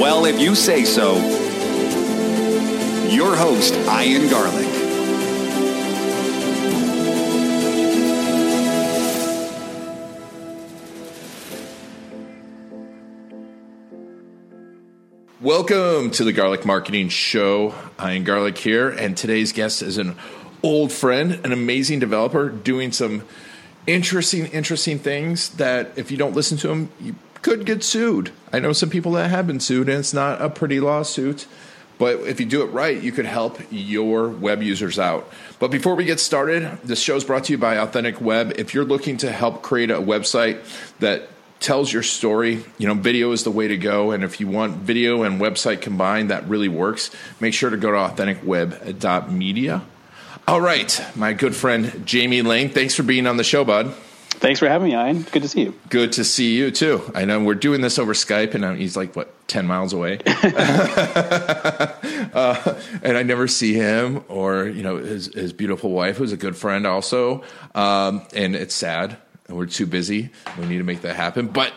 Well, if you say so, your host, Ian Garlic. Welcome to the Garlic Marketing Show. Ian Garlic here, and today's guest is an old friend, an amazing developer doing some interesting, interesting things that if you don't listen to him, you could get sued. I know some people that have been sued, and it's not a pretty lawsuit. But if you do it right, you could help your web users out. But before we get started, this show is brought to you by Authentic Web. If you're looking to help create a website that tells your story, you know, video is the way to go. And if you want video and website combined, that really works. Make sure to go to authenticweb.media. All right, my good friend Jamie Lane, thanks for being on the show, bud. Thanks for having me, Ian. Good to see you. Good to see you too. I know we're doing this over Skype, and uh, he's like what ten miles away, uh, and I never see him or you know his his beautiful wife, who's a good friend also. Um, and it's sad. We're too busy. We need to make that happen. But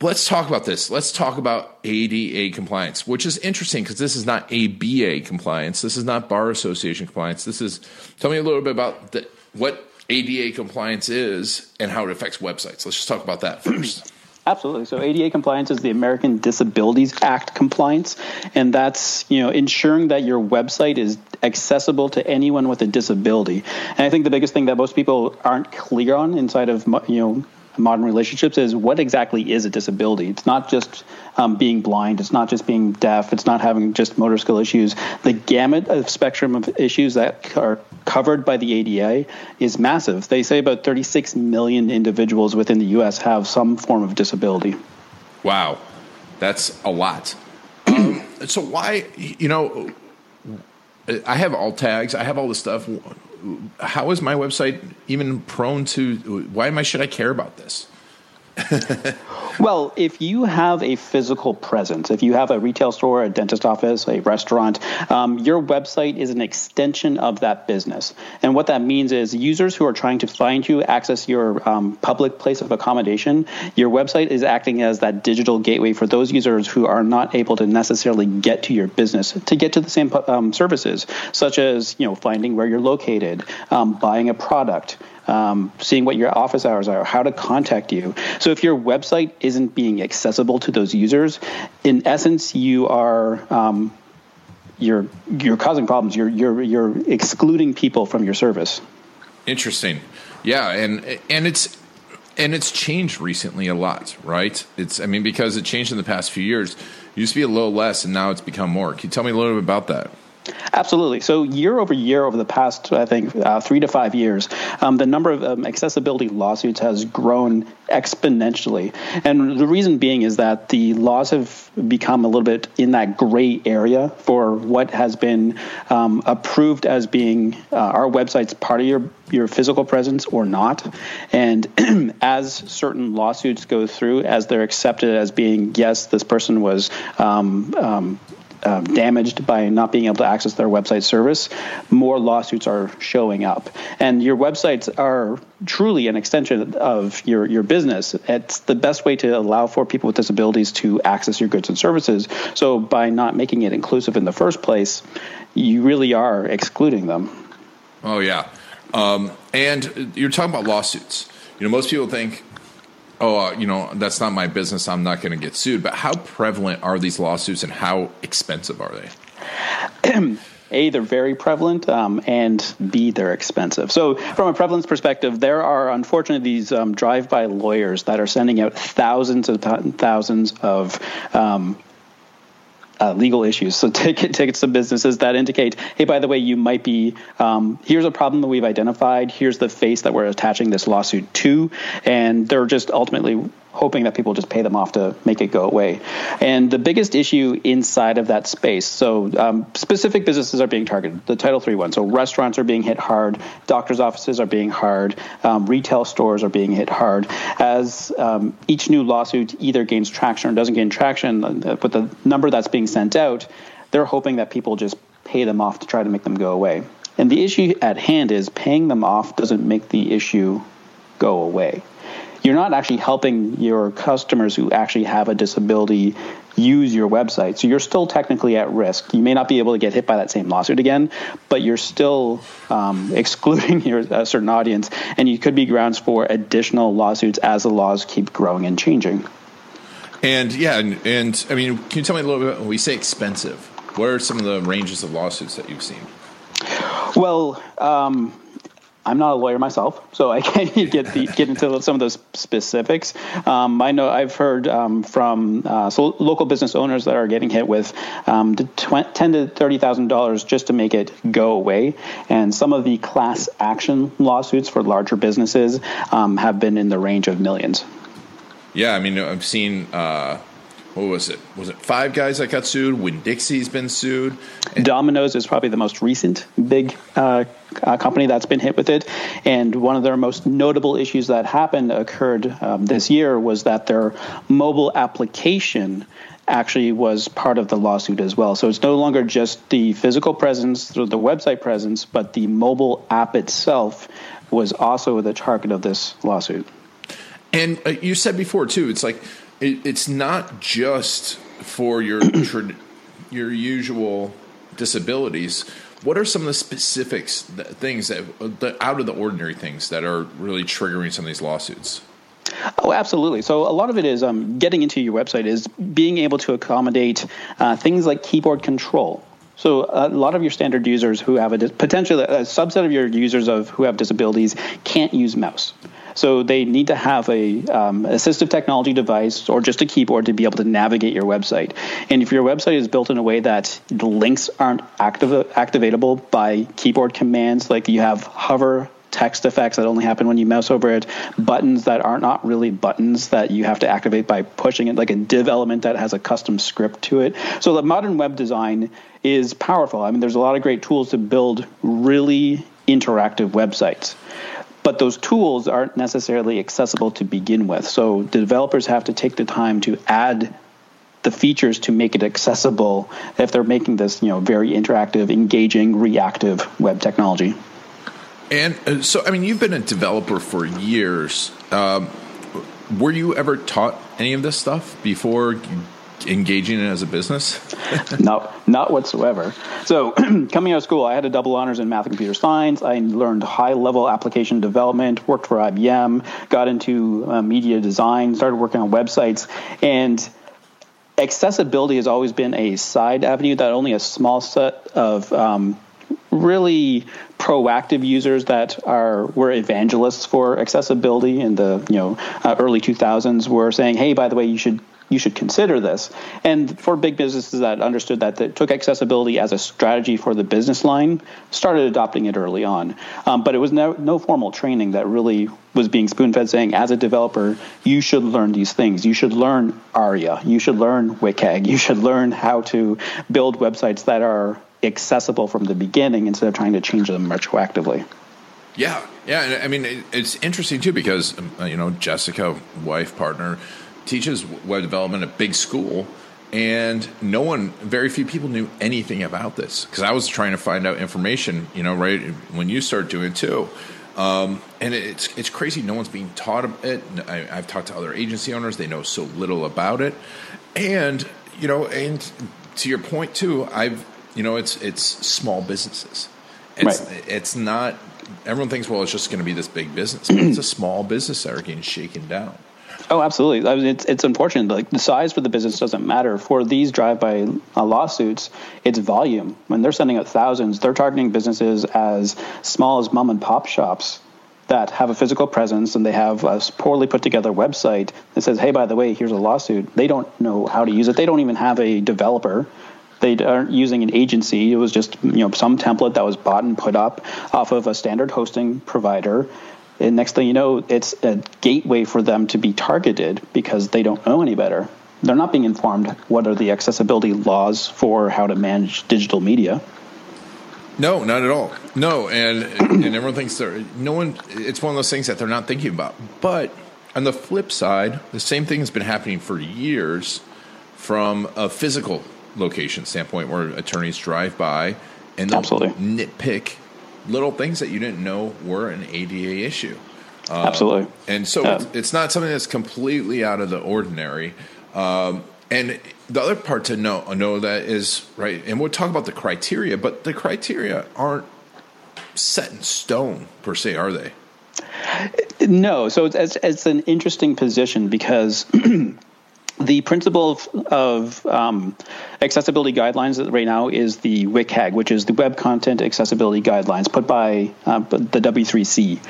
let's talk about this. Let's talk about ADA compliance, which is interesting because this is not ABA compliance. This is not bar association compliance. This is. Tell me a little bit about the, what ADA compliance is and how it affects websites. Let's just talk about that first. Absolutely. So ADA compliance is the American Disabilities Act compliance, and that's you know ensuring that your website is accessible to anyone with a disability. And I think the biggest thing that most people aren't clear on inside of you know modern relationships is what exactly is a disability. It's not just um, being blind. It's not just being deaf. It's not having just motor skill issues. The gamut of spectrum of issues that are covered by the ADA is massive. They say about 36 million individuals within the U.S. have some form of disability. Wow, that's a lot. Um, so why, you know, I have alt tags. I have all this stuff. How is my website even prone to? Why am I should I care about this? Well, if you have a physical presence, if you have a retail store, a dentist office, a restaurant, um, your website is an extension of that business. And what that means is users who are trying to find you, access your um, public place of accommodation, your website is acting as that digital gateway for those users who are not able to necessarily get to your business to get to the same um, services, such as you know finding where you're located, um, buying a product um, seeing what your office hours are, how to contact you. So if your website isn't being accessible to those users, in essence, you are um, you're you're causing problems. You're you're you're excluding people from your service. Interesting. Yeah, and and it's and it's changed recently a lot, right? It's I mean because it changed in the past few years. It used to be a little less, and now it's become more. Can you tell me a little bit about that? Absolutely. So year over year, over the past, I think, uh, three to five years, um, the number of um, accessibility lawsuits has grown exponentially. And the reason being is that the laws have become a little bit in that gray area for what has been um, approved as being uh, our website's part of your your physical presence or not. And as certain lawsuits go through, as they're accepted as being, yes, this person was um, damaged by not being able to access their website service, more lawsuits are showing up. And your websites are truly an extension of your, your business. It's the best way to allow for people with disabilities to access your goods and services. So by not making it inclusive in the first place, you really are excluding them. Oh yeah, um, and you're talking about lawsuits. You know, most people think, "Oh, uh, you know, that's not my business. I'm not going to get sued." But how prevalent are these lawsuits, and how expensive are they? A, they're very prevalent, um, and B, they're expensive. So, from a prevalence perspective, there are unfortunately these um, drive-by lawyers that are sending out thousands and th- thousands of um, uh, legal issues. So ticket, tickets to businesses that indicate, hey, by the way, you might be, um, here's a problem that we've identified. Here's the face that we're attaching this lawsuit to. And they're just ultimately hoping that people just pay them off to make it go away. And the biggest issue inside of that space, so um, specific businesses are being targeted, the Title III one. So restaurants are being hit hard, doctors' offices are being hard, um, retail stores are being hit hard. As um, each new lawsuit either gains traction or doesn't gain traction, uh, with the number that's being sent out, they're hoping that people just pay them off to try to make them go away. And the issue at hand is paying them off doesn't make the issue go away. You're not actually helping your customers who actually have a disability use your website. So you're still technically at risk. You may not be able to get hit by that same lawsuit again, but you're still um, excluding your a certain audience, and you could be grounds for additional lawsuits as the laws keep growing and changing. And yeah, and, and I mean, can you tell me a little bit? When we say expensive, what are some of the ranges of lawsuits that you've seen? Well, um, I'm not a lawyer myself, so I can't get the, get into some of those specifics. Um, I know I've heard um, from uh, so local business owners that are getting hit with um, ten to thirty thousand dollars just to make it go away, and some of the class action lawsuits for larger businesses um, have been in the range of millions. Yeah, I mean, I've seen. Uh what was it? Was it Five Guys that got sued? Winn Dixie's been sued. And Domino's is probably the most recent big uh, uh, company that's been hit with it. And one of their most notable issues that happened occurred um, this year was that their mobile application actually was part of the lawsuit as well. So it's no longer just the physical presence through the website presence, but the mobile app itself was also the target of this lawsuit. And uh, you said before too, it's like it, it's not just for your your usual disabilities. What are some of the specifics, that, things that, that out of the ordinary things that are really triggering some of these lawsuits? Oh, absolutely. So a lot of it is um, getting into your website is being able to accommodate uh, things like keyboard control. So a lot of your standard users who have a potentially a subset of your users of who have disabilities can't use mouse. So they need to have a um, assistive technology device or just a keyboard to be able to navigate your website. And if your website is built in a way that the links aren't active, activatable by keyboard commands, like you have hover text effects that only happen when you mouse over it, buttons that are not really buttons that you have to activate by pushing it, like a div element that has a custom script to it. So the modern web design is powerful. I mean, there's a lot of great tools to build really interactive websites but those tools aren't necessarily accessible to begin with. So developers have to take the time to add the features to make it accessible if they're making this, you know, very interactive, engaging, reactive web technology. And uh, so, I mean, you've been a developer for years. Um, were you ever taught any of this stuff before engaging in as a business? no, not whatsoever. So, coming out of school, I had a double honors in math and computer science. I learned high level application development, worked for IBM, got into uh, media design, started working on websites, and accessibility has always been a side avenue that only a small set of um, really proactive users that are were evangelists for accessibility in the you know uh, early 2000s were saying hey by the way you should you should consider this. And for big businesses that understood that, that took accessibility as a strategy for the business line, started adopting it early on. Um, but it was no, no formal training that really was being spoon fed saying, as a developer, you should learn these things. You should learn ARIA. You should learn WCAG. You should learn how to build websites that are accessible from the beginning instead of trying to change them retroactively. Yeah, yeah. I mean, it's interesting too because um, you know Jessica, wife, partner, teaches web development at big school and no one very few people knew anything about this because i was trying to find out information you know right when you start doing it too. Um, and it's it's crazy no one's being taught it. I, have talked to other agency owners they know so little about it. And you know and to your point too i've you know it's it's small businesses. It's right. it's not everyone thinks well it's just going to be this big business it's a small business that are getting shaken down Oh, absolutely. I mean, it's it's unfortunate. Like the size for the business doesn't matter. For these drive-by uh, lawsuits, it's volume. When they're sending out thousands, they're targeting businesses as small as mom and pop shops that have a physical presence and they have a poorly put together website that says, "Hey, by the way, here's a lawsuit." They don't know how to use it. They don't even have a developer. They aren't using an agency. It was just you know some template that was bought and put up off of a standard hosting provider And next thing you know, it's a gateway for them to be targeted because they don't know any better. They're not being informed what are the accessibility laws for how to manage digital media. No, not at all. No, and and everyone thinks they're no one. It's one of those things that they're not thinking about. But on the flip side, the same thing has been happening for years from a physical location standpoint, where attorneys drive by and they'll Absolutely. nitpick little things that you didn't know were an ADA issue. Absolutely. And so Yeah. it's, it's not something that's completely out of the ordinary. Um, and the other part to know know that is right, and we'll talk about the criteria, but the criteria aren't set in stone per se, are they? No, so it's, it's, it's an interesting position because the principle of, of um, accessibility guidelines right now is the WCAG, which is the Web Content Accessibility Guidelines put by uh, the W3C.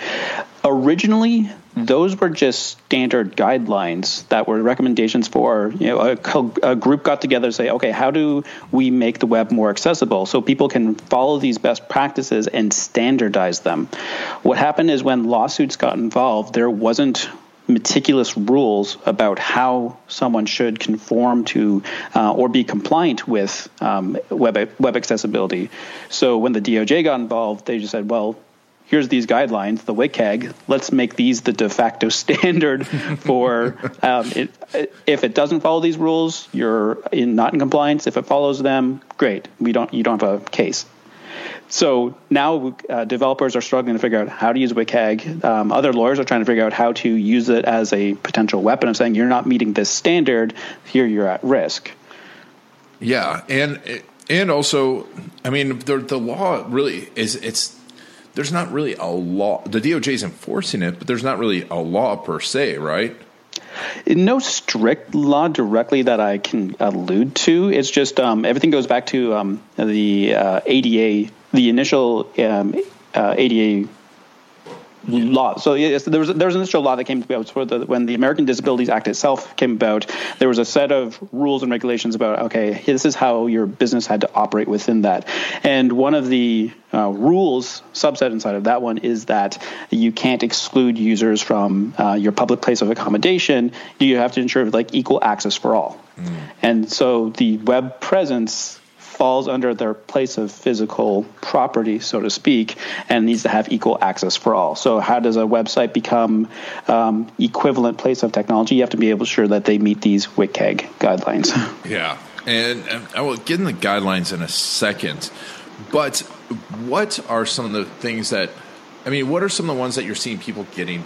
Originally, those were just standard guidelines that were recommendations for you know a, a group got together to say okay how do we make the web more accessible so people can follow these best practices and standardize them what happened is when lawsuits got involved there wasn't meticulous rules about how someone should conform to uh, or be compliant with um, web web accessibility. So when the DOJ got involved, they just said, "Well, here's these guidelines, the WCAG. Let's make these the de facto standard for um, it, if it doesn't follow these rules, you're in, not in compliance. If it follows them, great. We don't you don't have a case." So now uh, developers are struggling to figure out how to use WCAG. Um, other lawyers are trying to figure out how to use it as a potential weapon of saying you're not meeting this standard, here you're at risk. Yeah, and and also, I mean, the the law really is it's there's not really a law. The DOJ is enforcing it, but there's not really a law per se, right? No strict law directly that I can allude to. It's just um, everything goes back to um, the uh, ADA, the initial um, uh, ADA law. So yes, there was there was an initial law that came about the, when the American Disabilities Act itself came about. There was a set of rules and regulations about okay, this is how your business had to operate within that. And one of the uh, rules subset inside of that one is that you can't exclude users from uh, your public place of accommodation. You have to ensure like equal access for all. And so the web presence falls under their place of physical property, so to speak, and needs to have equal access for all. So, how does a website become um, equivalent place of technology? You have to be able to ensure that they meet these WCAG guidelines. Yeah, and, and I will get in the guidelines in a second. But what are some of the things that I mean? What are some of the ones that you're seeing people getting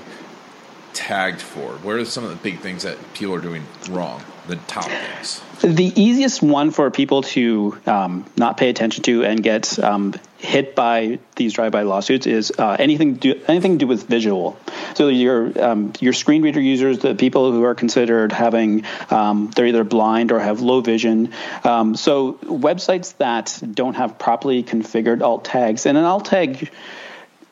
tagged for? What are some of the big things that people are doing wrong? The top things. The easiest one for people to um, not pay attention to and get um, hit by these drive-by lawsuits is uh, anything do, anything to do with visual. So your um, your screen reader users, the people who are considered having um, they're either blind or have low vision. Um, so websites that don't have properly configured alt tags, and an alt tag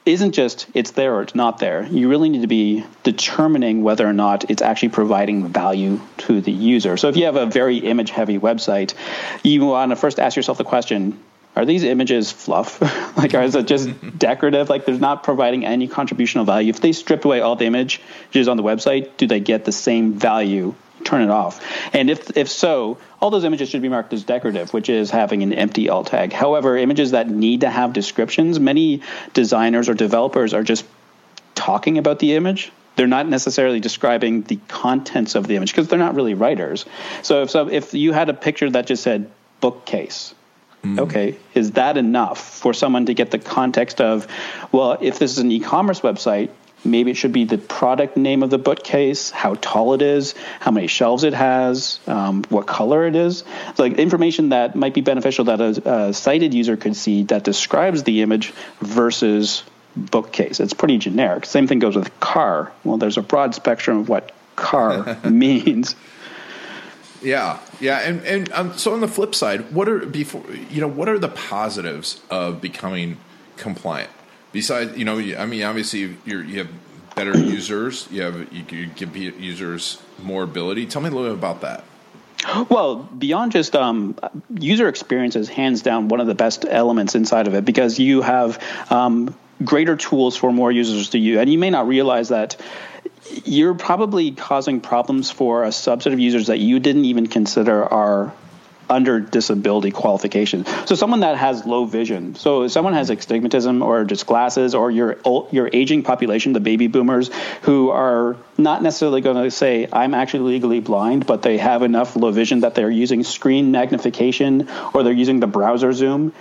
isn't just it's there or it's not there. You really need to be determining whether or not it's actually providing value to the user. So if you have a very image heavy website, you want to first ask yourself the question are these images fluff? like, or is it just mm-hmm. decorative? Like, they're not providing any contributional value. If they stripped away all the images on the website, do they get the same value? Turn it off. And if if so, all those images should be marked as decorative, which is having an empty alt tag. However, images that need to have descriptions, many designers or developers are just talking about the image they're not necessarily describing the contents of the image because they're not really writers. So if so, if you had a picture that just said bookcase, mm. okay, is that enough for someone to get the context of, well, if this is an e-commerce website, maybe it should be the product name of the bookcase, how tall it is, how many shelves it has, um, what color it is. So like information that might be beneficial that a, a sighted user could see that describes the image versus bookcase. It's pretty generic. Same thing goes with car. Well, there's a broad spectrum of what car means. Yeah, yeah, and and um, so on the flip side, what are before you know what are the positives of becoming compliant? Besides, you know, I mean, obviously you have better users, you have you, you give users more ability. Tell me a little bit about that. Well, beyond just um, user experience is hands down one of the best elements inside of it because you have um, greater tools for more users to use. And you may not realize that you're probably causing problems for a subset of users that you didn't even consider are under disability qualification. So someone that has low vision, so if someone has astigmatism or just glasses, or your your aging population, the baby boomers, who are not necessarily going to say I'm actually legally blind, but they have enough low vision that they're using screen magnification or they're using the browser zoom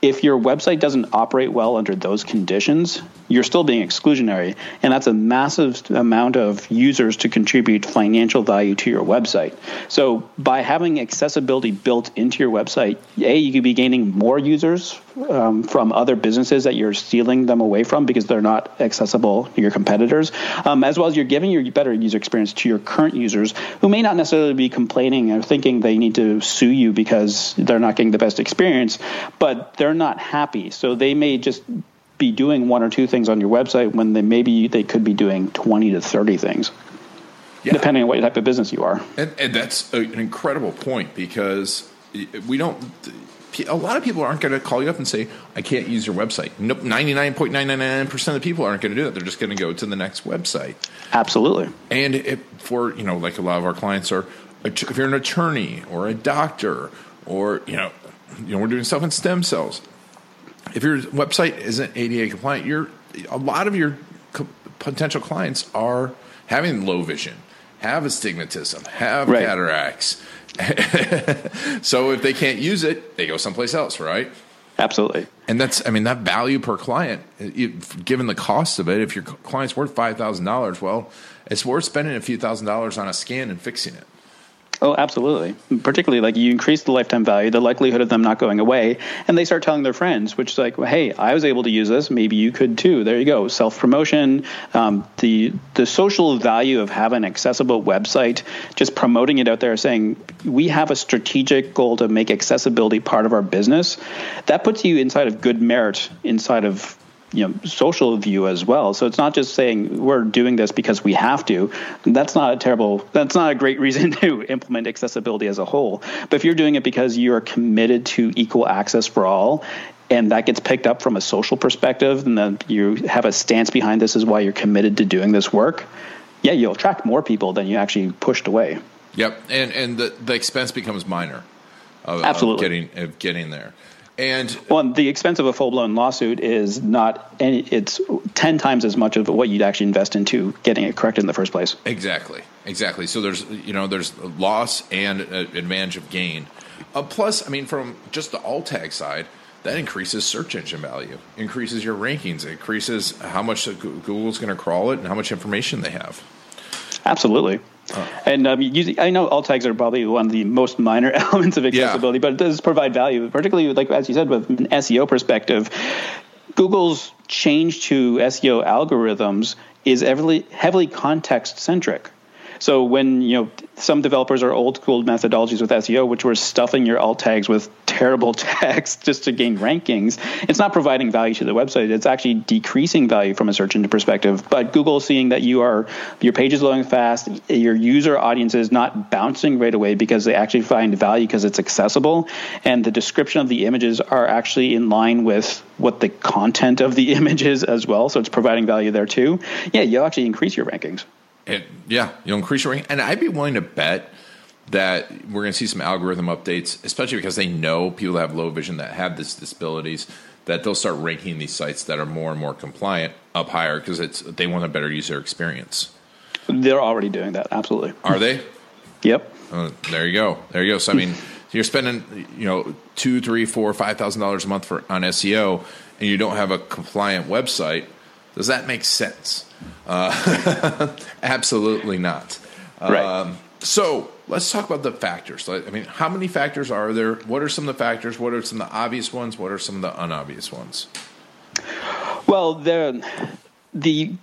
if your website doesn't operate well under those conditions, you're still being exclusionary. And that's a massive amount of users to contribute financial value to your website. So by having accessibility built into your website, A, you could be gaining more users um, from other businesses that you're stealing them away from because they're not accessible to your competitors, um, as well as you're giving your better user experience to your current users who may not necessarily be complaining or thinking they need to sue you because they're not getting the best experience, but they're not happy. So they may just be doing one or two things on your website when they maybe they could be doing 20 to 30 things. Yeah. Depending on what type of business you are. And, and that's an incredible point because we don't a lot of people aren't going to call you up and say, I can't use your website. Nope, 99.999% of the people aren't going to do that. They're just going to go to the next website. Absolutely. And it, for, you know, like a lot of our clients are, if you're an attorney or a doctor or, you know, you know, we're doing stuff in stem cells. If your website isn't ADA compliant, you're, a lot of your co- potential clients are having low vision, have astigmatism, have right. cataracts so if they can't use it, they go someplace else, right? Absolutely. And that's, I mean, that value per client, given the cost of it, if your client's worth $5,000, well, it's worth spending a few thousand dollars on a scan and fixing it. Oh, absolutely. Particularly, like you increase the lifetime value, the likelihood of them not going away, and they start telling their friends, which is like, well, hey, I was able to use this. Maybe you could too. There you go. Self promotion, um, the the social value of having an accessible website, just promoting it out there, saying we have a strategic goal to make accessibility part of our business. That puts you inside of good merit inside of you know social view as well. So it's not just saying we're doing this because we have to. That's not a terrible that's not a great reason to implement accessibility as a whole. But if you're doing it because you are committed to equal access for all and that gets picked up from a social perspective and then you have a stance behind this is why you're committed to doing this work yeah you'll attract more people than you actually pushed away. Yep. And and the the expense becomes minor of, absolutely. of getting of getting there and well, the expense of a full blown lawsuit is not any, it's 10 times as much of what you'd actually invest into getting it corrected in the first place. Exactly. Exactly. So there's, you know, there's loss and advantage of gain. Uh, plus, I mean, from just the alt tag side, that increases search engine value, increases your rankings, increases how much Google's going to crawl it and how much information they have. Absolutely. And um, I know alt tags are probably one of the most minor elements of accessibility, yeah. but it does provide value, particularly like as you said, with an SEO perspective. Google's change to SEO algorithms is heavily heavily context centric. So when you know some developers are old school methodologies with SEO, which were stuffing your alt tags with terrible text just to gain rankings, it's not providing value to the website. It's actually decreasing value from a search engine perspective. But Google seeing that you are your page is loading fast, your user audience is not bouncing right away because they actually find value because it's accessible, and the description of the images are actually in line with what the content of the image is as well. So it's providing value there too. Yeah, you'll actually increase your rankings. It, yeah, you'll increase your rank. And I'd be willing to bet that we're going to see some algorithm updates, especially because they know people that have low vision that have these disabilities, that they'll start ranking these sites that are more and more compliant up higher because it's they want a better user experience. They're already doing that. Absolutely. Are they? yep. Uh, there you go. There you go. So I mean, you're spending you know two, three, four, five thousand dollars a month for on SEO, and you don't have a compliant website. Does that make sense? Uh, absolutely not. Right. Um, so let's talk about the factors. I mean, how many factors are there? What are some of the factors? What are some of the obvious ones? What are some of the unobvious ones? Well, the the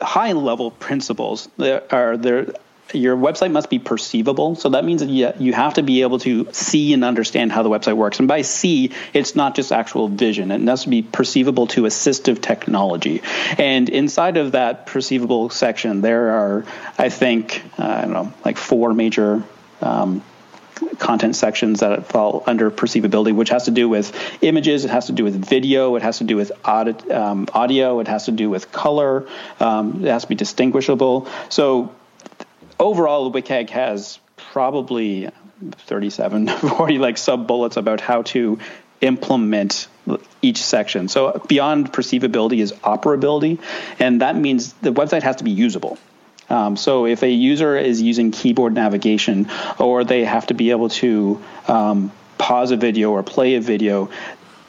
high level principles there are there your website must be perceivable. So that means that you, you have to be able to see and understand how the website works. And by see, it's not just actual vision. It to be perceivable to assistive technology. And inside of that perceivable section, there are, I think, uh, I don't know, like four major um, content sections that fall under perceivability, which has to do with images, it has to do with video, it has to do with audit, um, audio, it has to do with color, um, it has to be distinguishable. So overall, WCAG has probably 37, 40 like sub bullets about how to implement each section. So beyond perceivability is operability, and that means the website has to be usable. Um, so if a user is using keyboard navigation, or they have to be able to um, pause a video or play a video,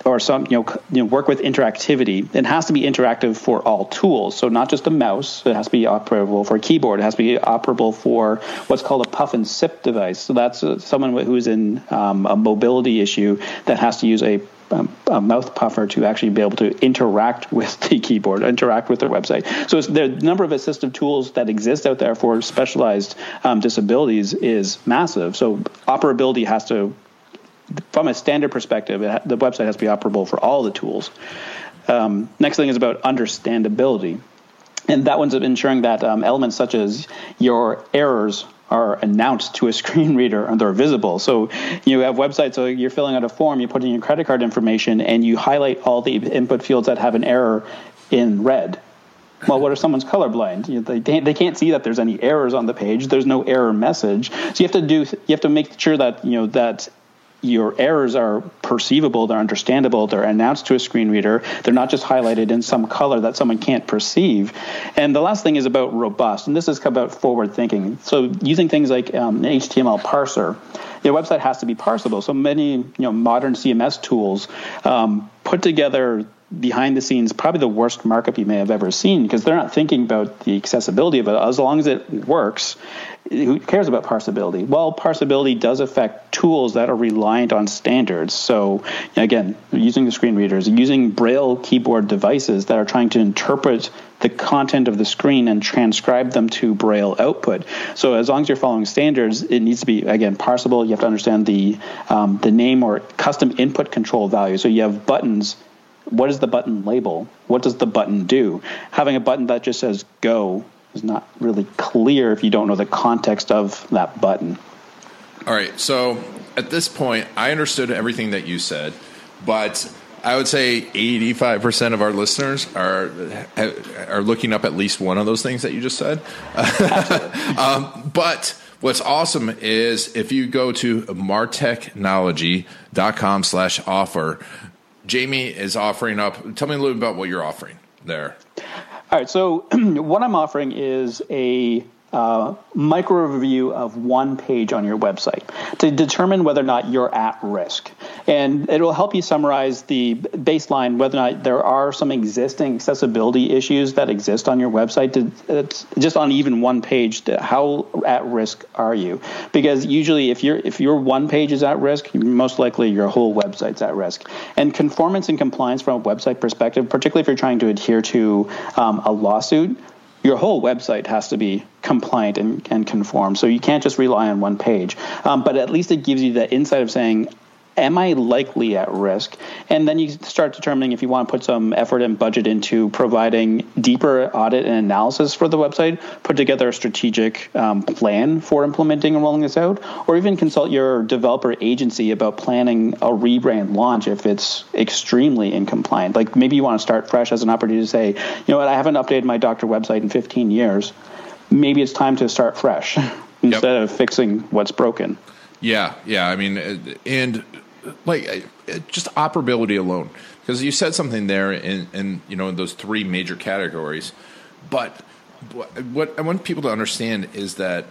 or some you know, you know, work with interactivity, it has to be interactive for all tools. So not just a mouse, it has to be operable for a keyboard. It has to be operable for what's called a puff and sip device. So that's uh, someone who's in um, a mobility issue that has to use a um, a mouth puffer to actually be able to interact with the keyboard, interact with their website. So the number of assistive tools that exist out there for specialized um, disabilities is massive. So operability has to from a standard perspective, ha- the website has to be operable for all the tools. Um, next thing is about understandability. And that one's ensuring that um, elements such as your errors are announced to a screen reader and they're visible. So you have websites, so you're filling out a form, you put in your credit card information, and you highlight all the input fields that have an error in red. Well, what if someone's colorblind? You know, they, they can't see that there's any errors on the page. There's no error message. So you have to do you have to make sure that you know that your errors are perceivable, they're understandable, they're announced to a screen reader, they're not just highlighted in some color that someone can't perceive. And the last thing is about robust, and this is about forward thinking. So using things like um, an HTML parser, your website has to be parsable. So many you know modern CMS tools um, put together behind the scenes probably the worst markup you may have ever seen because they're not thinking about the accessibility of it. As long as it works who cares about parsability? Well parsability does affect tools that are reliant on standards. So again using the screen readers using braille keyboard devices that are trying to interpret the content of the screen and transcribe them to braille output. So as long as you're following standards it needs to be again parsable. You have to understand the um, the name or custom input control value. So you have buttons what is the button label? What does the button do? Having a button that just says go is not really clear if you don't know the context of that button. All right. So at this point, I understood everything that you said, but I would say 85% of our listeners are are looking up at least one of those things that you just said. um, but what's awesome is if you go to martechnology.com slash offer, Jamie is offering up. Tell me a little bit about what you're offering there. All right. So, what I'm offering is a uh, micro review of one page on your website to determine whether or not you're at risk. And it will help you summarize the baseline, whether or not there are some existing accessibility issues that exist on your website. To, just on even one page, to, how at risk are you? Because usually, if your if your one page is at risk, most likely your whole website's at risk. And conformance and compliance from a website perspective, particularly if you're trying to adhere to um, a lawsuit your whole website has to be compliant and, and conform. So you can't just rely on one page. Um, but at least it gives you the insight of saying, am I likely at risk? And then you start determining if you want to put some effort and budget into providing deeper audit and analysis for the website, put together a strategic um, plan for implementing and rolling this out, or even consult your developer agency about planning a rebrand launch if it's extremely incompliant. Like maybe you want to start fresh as an opportunity to say, you know what, I haven't updated my doctor website in 15 years. Maybe it's time to start fresh instead yep. of fixing what's broken. Yeah, yeah. I mean, and like just operability alone. Because you said something there in, in you know in those three major categories but what i want people to understand is that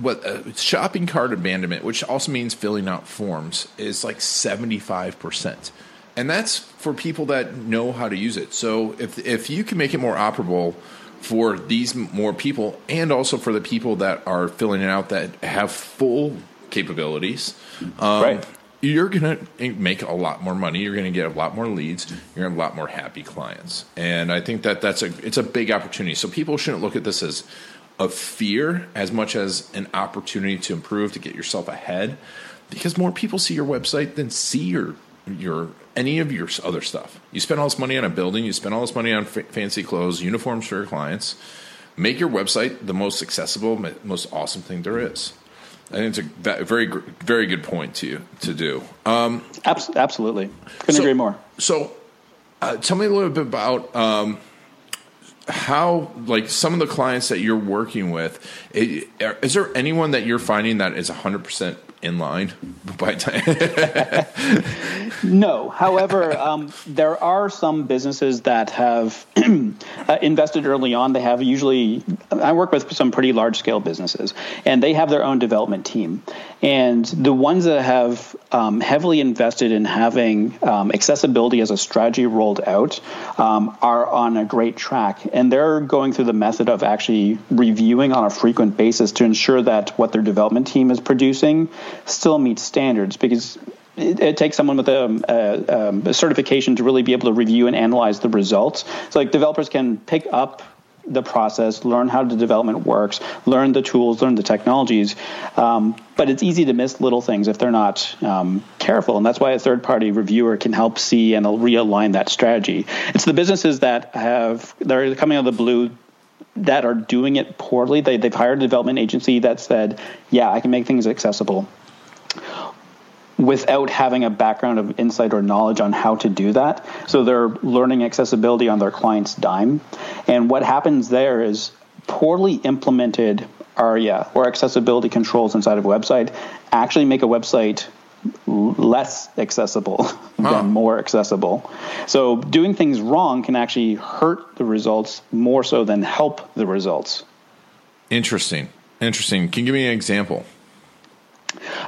what uh, shopping cart abandonment which also means filling out forms is like 75% and that's for people that know how to use it. So if if you can make it more operable for these more people and also for the people that are filling it out that have full capabilities um, right you're going to make a lot more money. You're going to get a lot more leads. You're going to have a lot more happy clients. And I think that that's a it's a big opportunity. So people shouldn't look at this as a fear as much as an opportunity to improve to get yourself ahead because more people see your website than see your your any of your other stuff. You spend all this money on a building, you spend all this money on f- fancy clothes, uniforms for your clients. Make your website the most accessible, most awesome thing there is. I think it's a very very good point to you to do. Um, absolutely, couldn't so, agree more. So, uh, tell me a little bit about. Um, how like some of the clients that you're working with is there anyone that you're finding that is 100% in line by time. no. However, um, there are some businesses that have uh, invested early on. They have usually, I work with some pretty large scale businesses, and they have their own development team. And the ones that have um, heavily invested in having um, accessibility as a strategy rolled out um, are on a great track. And they're going through the method of actually reviewing on a frequent basis to ensure that what their development team is producing still meet standards because it, it, takes someone with a, a, a, certification to really be able to review and analyze the results. So, like developers can pick up the process, learn how the development works, learn the tools, learn the technologies. Um, but it's easy to miss little things if they're not um, careful, and that's why a third-party reviewer can help see and realign that strategy. It's the businesses that have they're coming out of the blue that are doing it poorly. They, they've hired a development agency that said, "Yeah, I can make things accessible." Without having a background of insight or knowledge on how to do that. So they're learning accessibility on their client's dime. And what happens there is poorly implemented ARIA or accessibility controls inside of a website actually make a website less accessible than more accessible. So doing things wrong can actually hurt the results more so than help the results. Interesting. Interesting. Can you give me an example?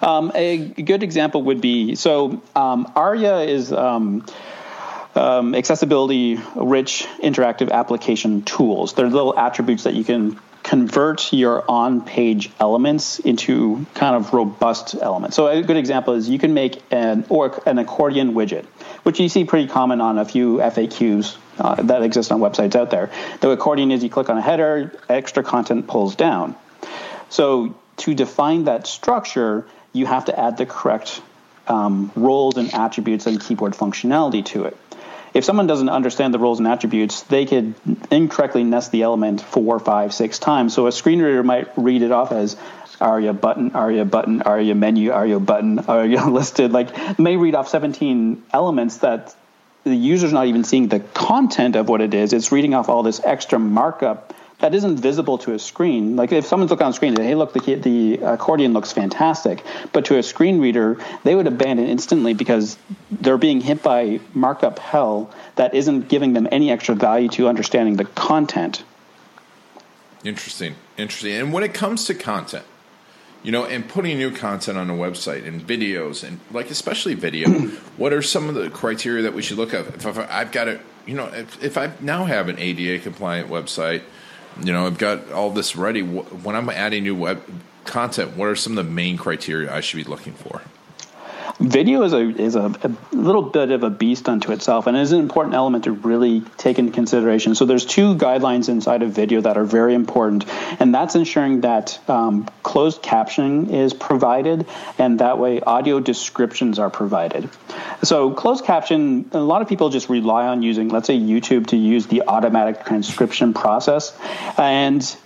Um, a good example would be so um, ARIA is. Um, um, accessibility rich interactive application tools. They're little attributes that you can convert your on page elements into kind of robust elements. So, a good example is you can make an, or an accordion widget, which you see pretty common on a few FAQs uh, that exist on websites out there. The accordion is you click on a header, extra content pulls down. So, to define that structure, you have to add the correct um, roles and attributes and keyboard functionality to it. If someone doesn't understand the roles and attributes, they could incorrectly nest the element four, five, six times. So a screen reader might read it off as ARIA button, ARIA button, ARIA menu, ARIA button, ARIA listed. Like may read off 17 elements that the user's not even seeing the content of what it is. It's reading off all this extra markup that isn't visible to a screen. Like if someone's looking on screen, hey, look, the, the accordion looks fantastic, but to a screen reader, they would abandon instantly because they're being hit by markup hell that isn't giving them any extra value to understanding the content. Interesting, interesting. And when it comes to content, you know, and putting new content on a website and videos and like especially video, what are some of the criteria that we should look at? If I've got it, you know, if, if I now have an ADA compliant website you know, I've got all this ready. When I'm adding new web content, what are some of the main criteria I should be looking for? Video is a is a, a, little bit of a beast unto itself, and is an important element to really take into consideration. So there's two guidelines inside of video that are very important, and that's ensuring that um, closed captioning is provided, and that way audio descriptions are provided. So closed caption, a lot of people just rely on using, let's say, YouTube to use the automatic transcription process, and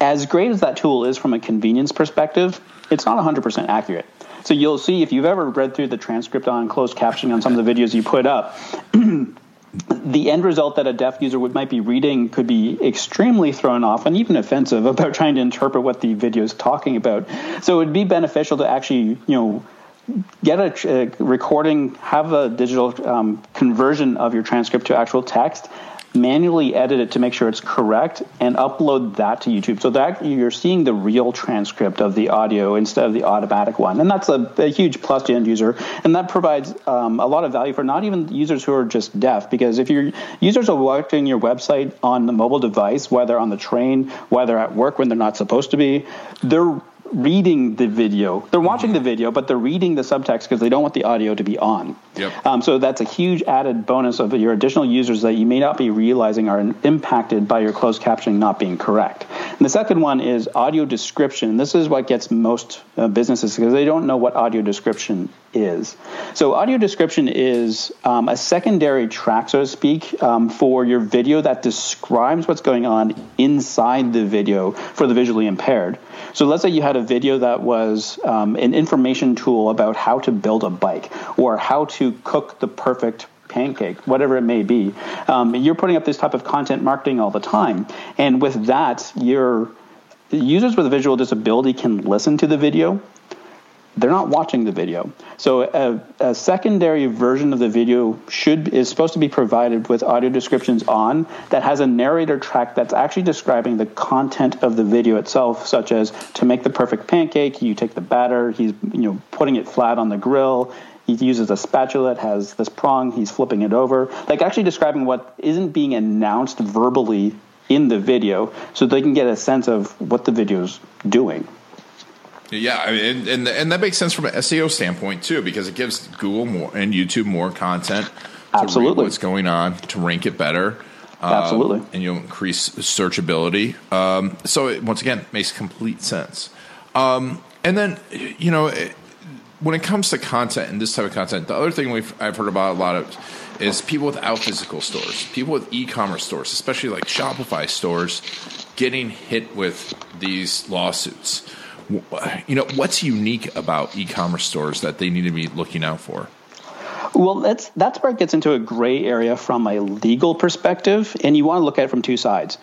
as great as that tool is from a convenience perspective, it's not 100% accurate. So you'll see if you've ever read through the transcript on closed captioning on some of the videos you put up. the end result that a deaf user would might be reading could be extremely thrown off and even offensive about trying to interpret what the video is talking about. So it would be beneficial to actually, you know, get a, a recording, have a digital um, conversion of your transcript to actual text, manually edit it to make sure it's correct and upload that to YouTube. So that you're seeing the real transcript of the audio instead of the automatic one. And that's a, a huge plus to end user. And that provides um, a lot of value for not even users who are just deaf, because if your users are watching your website on the mobile device, whether on the train, whether at work when they're not supposed to be, they're reading the video. They're watching the video, but they're reading the subtext because they don't want the audio to be on. Yep. Um, so that's a huge added bonus of your additional users that you may not be realizing are impacted by your closed captioning not being correct. And the second one is audio description. This is what gets most uh, businesses because they don't know what audio description is. So, audio description is um, a secondary track, so to speak, um, for your video that describes what's going on inside the video for the visually impaired. So, let's say you had a video that was um, an information tool about how to build a bike or how to cook the perfect pancake, whatever it may be. Um, you're putting up this type of content marketing all the time, and with that, your users with a visual disability can listen to the video they're not watching the video. So a, a, secondary version of the video should is supposed to be provided with audio descriptions on that has a narrator track that's actually describing the content of the video itself, such as to make the perfect pancake, you take the batter, he's you know putting it flat on the grill. He uses a spatula, it has this prong, he's flipping it over. Like actually describing what isn't being announced verbally in the video so they can get a sense of what the video's doing. Yeah, I mean, and, and and that makes sense from an SEO standpoint too, because it gives Google more and YouTube more content. Absolutely, what's going on to rank it better. Um, Absolutely, and you'll increase searchability. Um, so it, once again, makes complete sense. Um, and then you know, it, when it comes to content and this type of content, the other thing we've I've heard about a lot of is people without physical stores, people with e-commerce stores, especially like Shopify stores, getting hit with these lawsuits you know, what's unique about e-commerce stores that they need to be looking out for? Well, that's that's where it gets into a gray area from a legal perspective, and you want to look at it from two sides.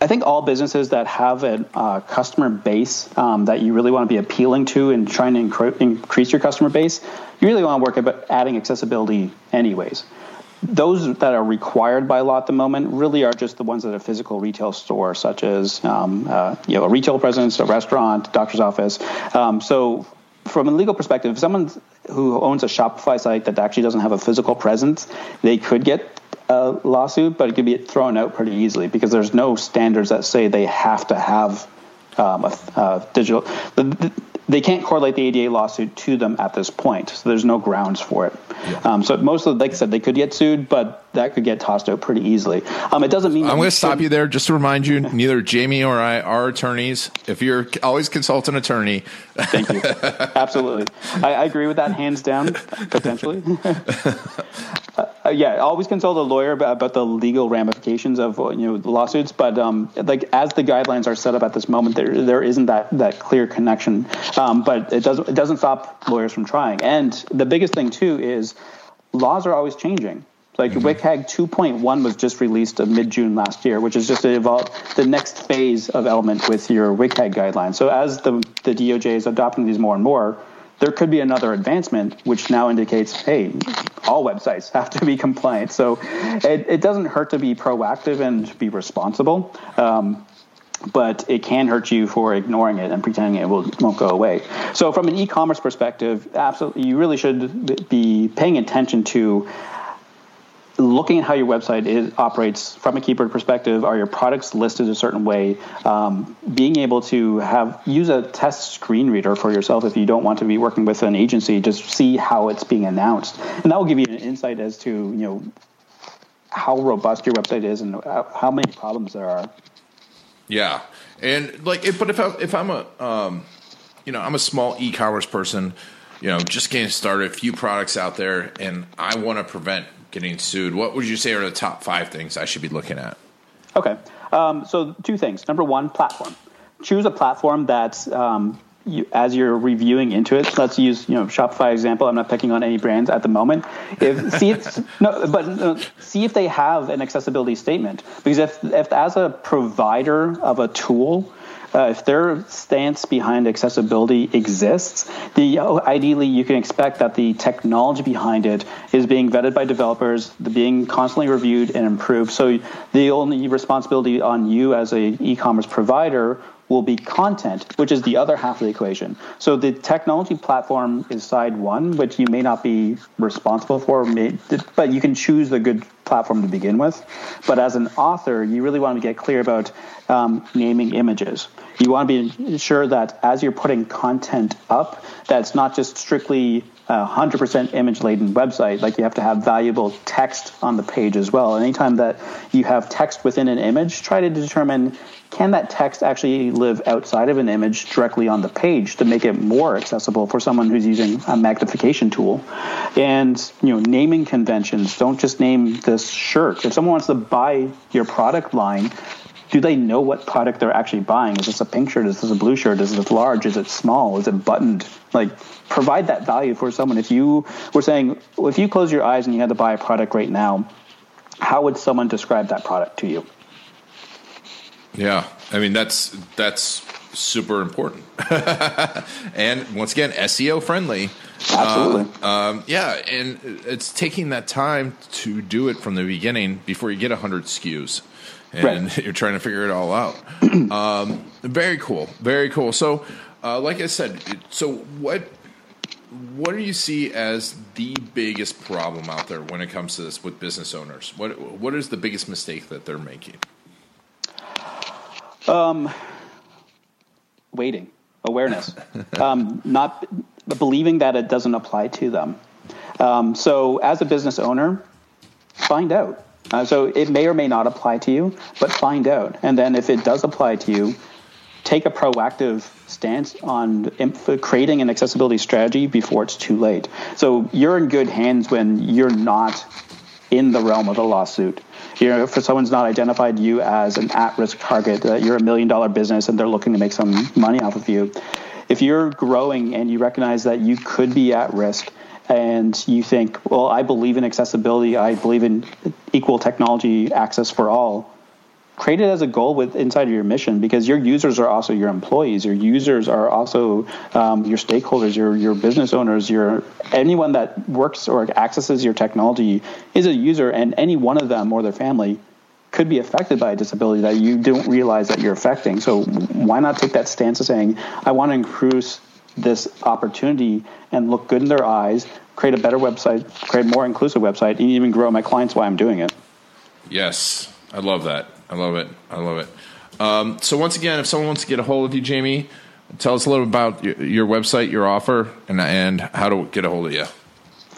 I think all businesses that have a uh, customer base um, that you really want to be appealing to and trying to incre- increase your customer base, you really want to work at adding accessibility anyways those that are required by law at the moment really are just the ones that a physical retail store, such as um, uh, you know a retail presence, a restaurant, doctor's office. Um, so, from a legal perspective, if someone who owns a Shopify site that actually doesn't have a physical presence, they could get a lawsuit, but it could be thrown out pretty easily because there's no standards that say they have to have um, a, a, digital. The, the, they can't correlate the ADA lawsuit to them at this point, so there's no grounds for it. Yeah. Um, so most of, like I said, they could get sued, but that could get tossed out pretty easily. Um, it doesn't mean I'm going to stop you there just to remind you: neither Jamie or I are attorneys. If you're always consult an attorney. Thank you. Absolutely, I, I, agree with that hands down. Potentially. Uh, yeah, always consult a lawyer about, about, the legal ramifications of you know lawsuits. But um, like as the guidelines are set up at this moment, there there isn't that that clear connection. Um, but it doesn't it doesn't stop lawyers from trying. And the biggest thing too is laws are always changing. Like mm-hmm. WCAG 2.1 was just released in mid June last year, which is just evolve, the next phase of element with your WCAG guidelines. So as the the DOJ is adopting these more and more, there could be another advancement which now indicates, hey, all websites have to be compliant. So it, it doesn't hurt to be proactive and be responsible. Um, but it can hurt you for ignoring it and pretending it will, won't go away. So, from an e commerce perspective, absolutely, you really should be paying attention to looking at how your website is, operates from a keyword perspective, are your products listed a certain way? Um, being able to have use a test screen reader for yourself if you don't want to be working with an agency, just see how it's being announced, and that will give you an insight as to you know how robust your website is and how many problems there are. Yeah, and like, if, but if I, if I'm a um, you know I'm a small e-commerce person, you know, just getting started, a few products out there, and I want to prevent getting sued, what would you say are the top five things I should be looking at? Okay. Um, so, two things. Number one, platform. Choose a platform that's um, you, as you're reviewing into it, let's use you know Shopify example. I'm not picking on any brands at the moment. If see if no, but uh, see if they have an accessibility statement because if if as a provider of a tool, uh, if their stance behind accessibility exists, the ideally you can expect that the technology behind it is being vetted by developers, being constantly reviewed and improved. So the only responsibility on you as a e-commerce provider will be content, which is the other half of the equation. So the technology platform is side one, which you may not be responsible for, but you can choose the good platform to begin with. But as an author, you really want to get clear about um, naming images. You want to be sure that as you're putting content up, that's not just strictly a 100% image laden website. Like you have to have valuable text on the page as well. Anytime that you have text within an image, try to determine can that text actually live outside of an image directly on the page to make it more accessible for someone who's using a magnification tool and you know naming conventions don't just name this shirt if someone wants to buy your product line do they know what product they're actually buying? Is this a pink shirt? Is this a blue shirt? Is it large? Is it small? Is it buttoned? Like, provide that value for someone. If you were saying, if you close your eyes and you had to buy a product right now, how would someone describe that product to you? Yeah, I mean that's that's super important, and once again, SEO friendly. Absolutely. Uh, um, yeah, and it's taking that time to do it from the beginning before you get hundred SKUs and right. you're trying to figure it all out. um, very cool, very cool. So, uh, like I said, so what what do you see as the biggest problem out there when it comes to this with business owners? What what is the biggest mistake that they're making? Um, waiting, awareness, um, not believing that it doesn't apply to them. Um, so, as a business owner, find out uh, so it may or may not apply to you, but find out. And then if it does apply to you, take a proactive stance on creating an accessibility strategy before it's too late. So you're in good hands when you're not in the realm of a lawsuit. You know, if someone's not identified you as an at-risk target, that you're a million dollar business and they're looking to make some money off of you. If you're growing and you recognize that you could be at risk, and you think, well, I believe in accessibility, I believe in equal technology access for all, create it as a goal with inside of your mission because your users are also your employees. Your users are also um, your stakeholders, your your business owners, your anyone that works or accesses your technology is a user, and any one of them or their family could be affected by a disability that you don't realize that you're affecting. So why not take that stance of saying, I want to increase this opportunity and look good in their eyes, create a better website, create a more inclusive website, and even grow my clients while I'm doing it. Yes, I love that. I love it. I love it. Um, so once again, if someone wants to get a hold of you, Jamie, tell us a little about your, your website, your offer, and and how to get a hold of you.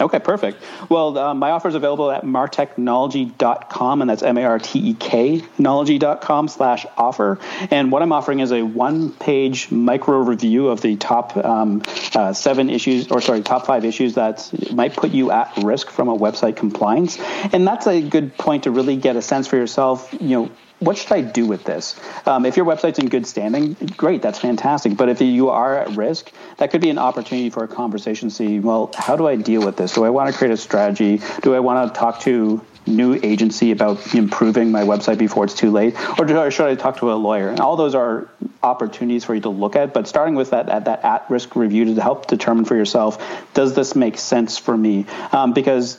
Okay, perfect. Well, uh, my offer is available at marteknology.com, and that's M-A-R-T-E-K, knowledge.com slash offer. And what I'm offering is a one-page micro review of the top um, uh, seven issues, or sorry, top five issues that might put you at risk from a website compliance. And that's a good point to really get a sense for yourself, you know, what should I do with this? Um, if your website's in good standing, great, that's fantastic. But if you are at risk, that could be an opportunity for a conversation to see, well, how do I deal with this? Do I want to create a strategy? Do I want to talk to new agency about improving my website before it's too late, or should I talk to a lawyer? And all those are opportunities for you to look at. But starting with that at that at risk review to help determine for yourself, does this make sense for me? Um, because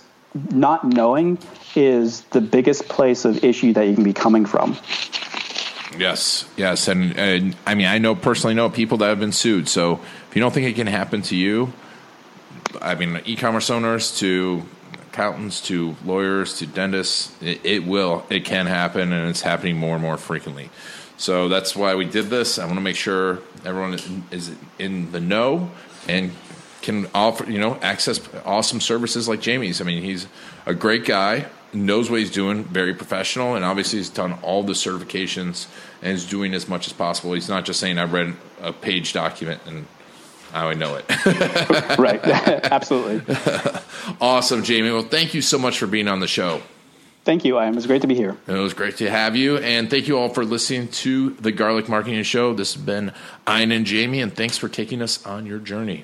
not knowing is the biggest place of issue that you can be coming from. Yes, yes, and, and I mean I know personally know people that have been sued. So if you don't think it can happen to you, I mean e-commerce owners to accountants to lawyers to dentists, it, it will, it can happen, and it's happening more and more frequently. So that's why we did this. I want to make sure everyone is in the know and can offer, you know, access awesome services like Jamie's. I mean, he's a great guy, knows what he's doing, very professional, and obviously he's done all the certifications and is doing as much as possible. He's not just saying I read a page document and I would know it. right. Absolutely. awesome, Jamie. Well, thank you so much for being on the show. Thank you. It was great to be here. It was great to have you. And thank you all for listening to the Garlic Marketing Show. This has been Ian and Jamie, and thanks for taking us on your journey